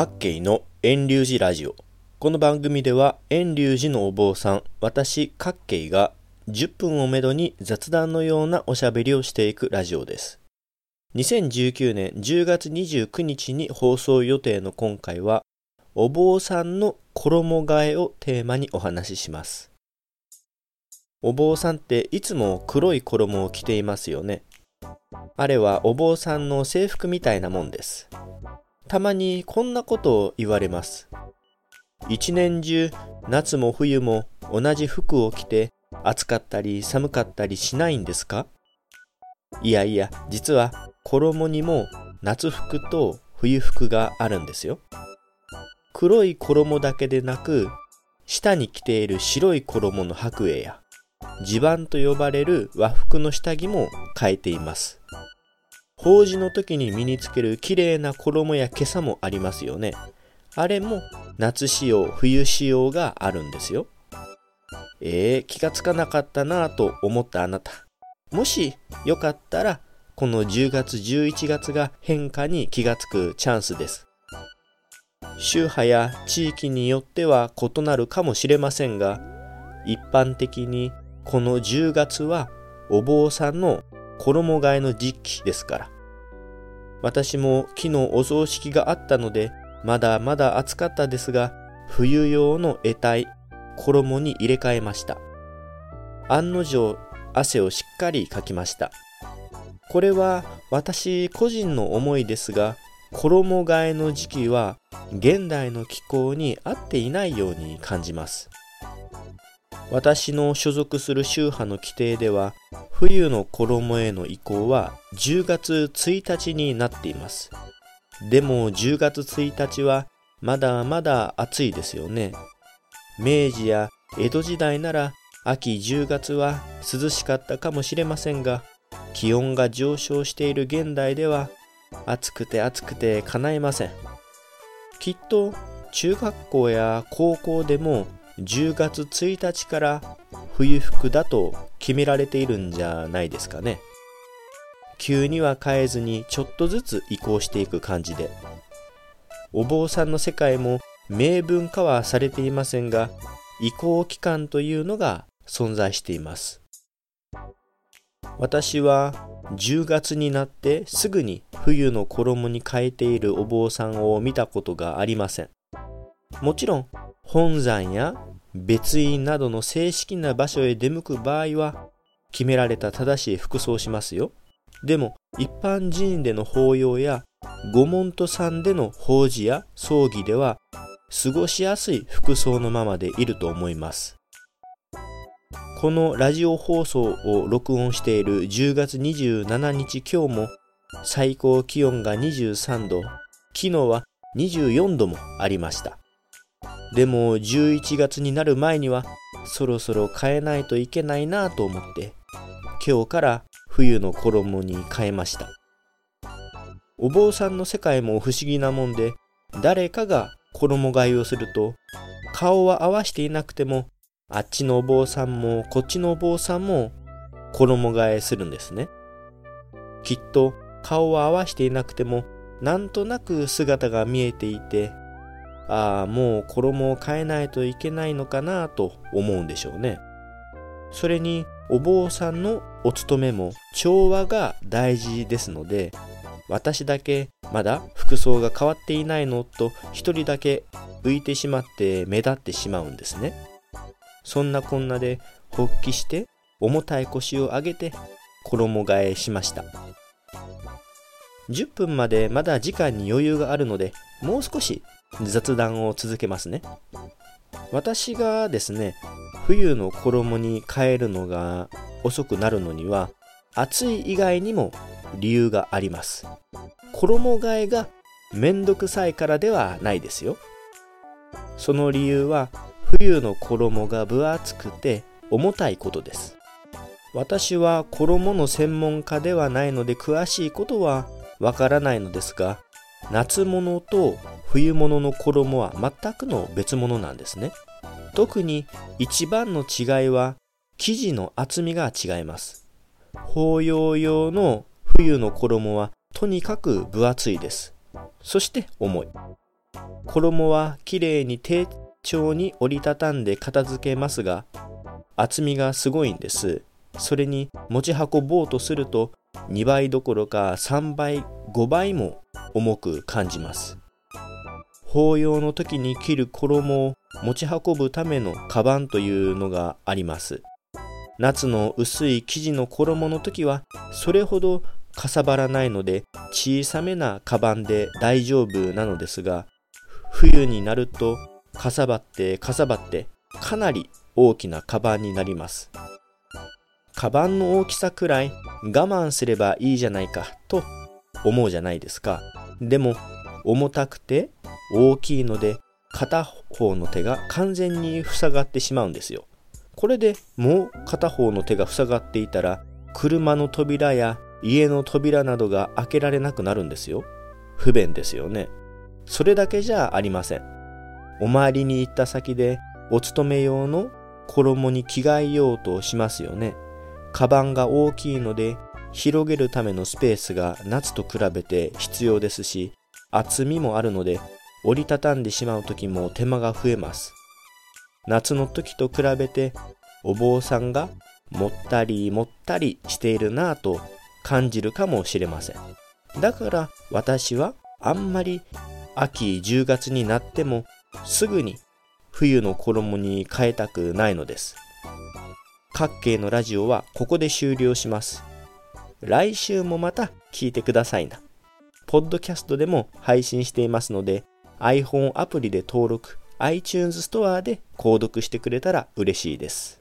各系の遠流寺ラジオ。この番組では遠流寺のお坊さん私各系が10分をめどに雑談のようなおしゃべりをしていくラジオです。2019年10月29日に放送予定の今回はお坊さんの衣替えをテーマにお話しします。お坊さんっていつも黒い衣を着ていますよね。あれはお坊さんの制服みたいなもんです。たまにこんなことを言われます。一年中夏も冬も同じ服を着て暑かったり寒かったりしないんですか？いやいや、実は衣にも夏服と冬服があるんですよ。黒い衣だけでなく、下に着ている白い衣の白衣や、地盤と呼ばれる和服の下着も変えています。法事の時に身につける綺麗な衣や今朝もありますよね。あれも夏仕様、冬仕様があるんですよ。えー、気がつかなかったなぁと思ったあなた。もしよかったら、この10月11月が変化に気がつくチャンスです。宗派や地域によっては異なるかもしれませんが、一般的にこの10月はお坊さんの衣替えの時期ですから。私も昨日お葬式があったので、まだまだ暑かったですが、冬用の得体、衣に入れ替えました。案の定、汗をしっかりかきました。これは私個人の思いですが、衣替えの時期は現代の気候に合っていないように感じます。私の所属する宗派の規定では冬の衣への移行は10月1日になっています。でも10月1日はまだまだ暑いですよね。明治や江戸時代なら秋10月は涼しかったかもしれませんが気温が上昇している現代では暑くて暑くて叶いません。きっと中学校や高校でも10月1日から冬服だと決められているんじゃないですかね。急には変えずにちょっとずつ移行していく感じで。お坊さんの世界も明文化はされていませんが、移行期間というのが存在しています。私は10月になってすぐに冬の衣に変えているお坊さんを見たことがありません。もちろん本山や別院などの正式な場所へ出向く場合は決められた正しい服装しますよ。でも一般寺院での法要や御門徒さんでの法事や葬儀では過ごしやすい服装のままでいると思います。このラジオ放送を録音している10月27日今日も最高気温が23度、昨日は24度もありました。でも11月になる前にはそろそろ変えないといけないなと思って今日から冬の衣に変えました。お坊さんの世界も不思議なもんで誰かが衣替えをすると顔は合わしていなくてもあっちのお坊さんもこっちのお坊さんも衣替えするんですね。きっと顔は合わしていなくてもなんとなく姿が見えていてああ、もう衣を変えないといけないのかなと思うんでしょうね。それに、お坊さんのお勤めも調和が大事ですので、私だけまだ服装が変わっていないのと一人だけ浮いてしまって目立ってしまうんですね。そんなこんなで発起して重たい腰を上げて衣替えしました。10分までまだ時間に余裕があるのでもう少し雑談を続けますね。私がですね、冬の衣に変えるのが遅くなるのには、暑い以外にも理由があります。衣替えがめんどくさいからではないですよ。その理由は、冬の衣が分厚くて重たいことです。私は衣の専門家ではないので詳しいことはわからないのですが、夏物と冬物の衣は全くの別物なんですね。特に一番の違いは生地の厚みが違います。法要用の冬の衣はとにかく分厚いです。そして重い。衣はきれいに丁重に折りたたんで片付けますが、厚みがすごいんです。それに持ち運ぼうとすると2倍どころか3倍、5倍も重く感じます。法要の時に着る衣を持ち運ぶためのカバンというのがあります。夏の薄い生地の衣の時はそれほどかさばらないので小さめなカバンで大丈夫なのですが冬になるとかさばってかさばってかなり大きなカバンになります。カバンの大きさくらい我慢すればいいじゃないかと思うじゃないですか。でも重たくて大きいので片方の手が完全に塞がってしまうんですよ。これでもう片方の手が塞がっていたら車の扉や家の扉などが開けられなくなるんですよ。不便ですよね。それだけじゃありません。お参りに行った先でお勤め用の衣に着替えようとしますよね。カバンが大きいので広げるためのスペースが夏と比べて必要ですし厚みもあるので折りたたんでしまう時も手間が増えます夏の時と比べてお坊さんがもったりもったりしているなぁと感じるかもしれませんだから私はあんまり秋10月になってもすぐに冬の衣に変えたくないのです各系のラジオはここで終了します。来週もまた聞いてくださいな。ポッドキャストでも配信していますので、iPhone アプリで登録、iTunes ストアで購読してくれたら嬉しいです。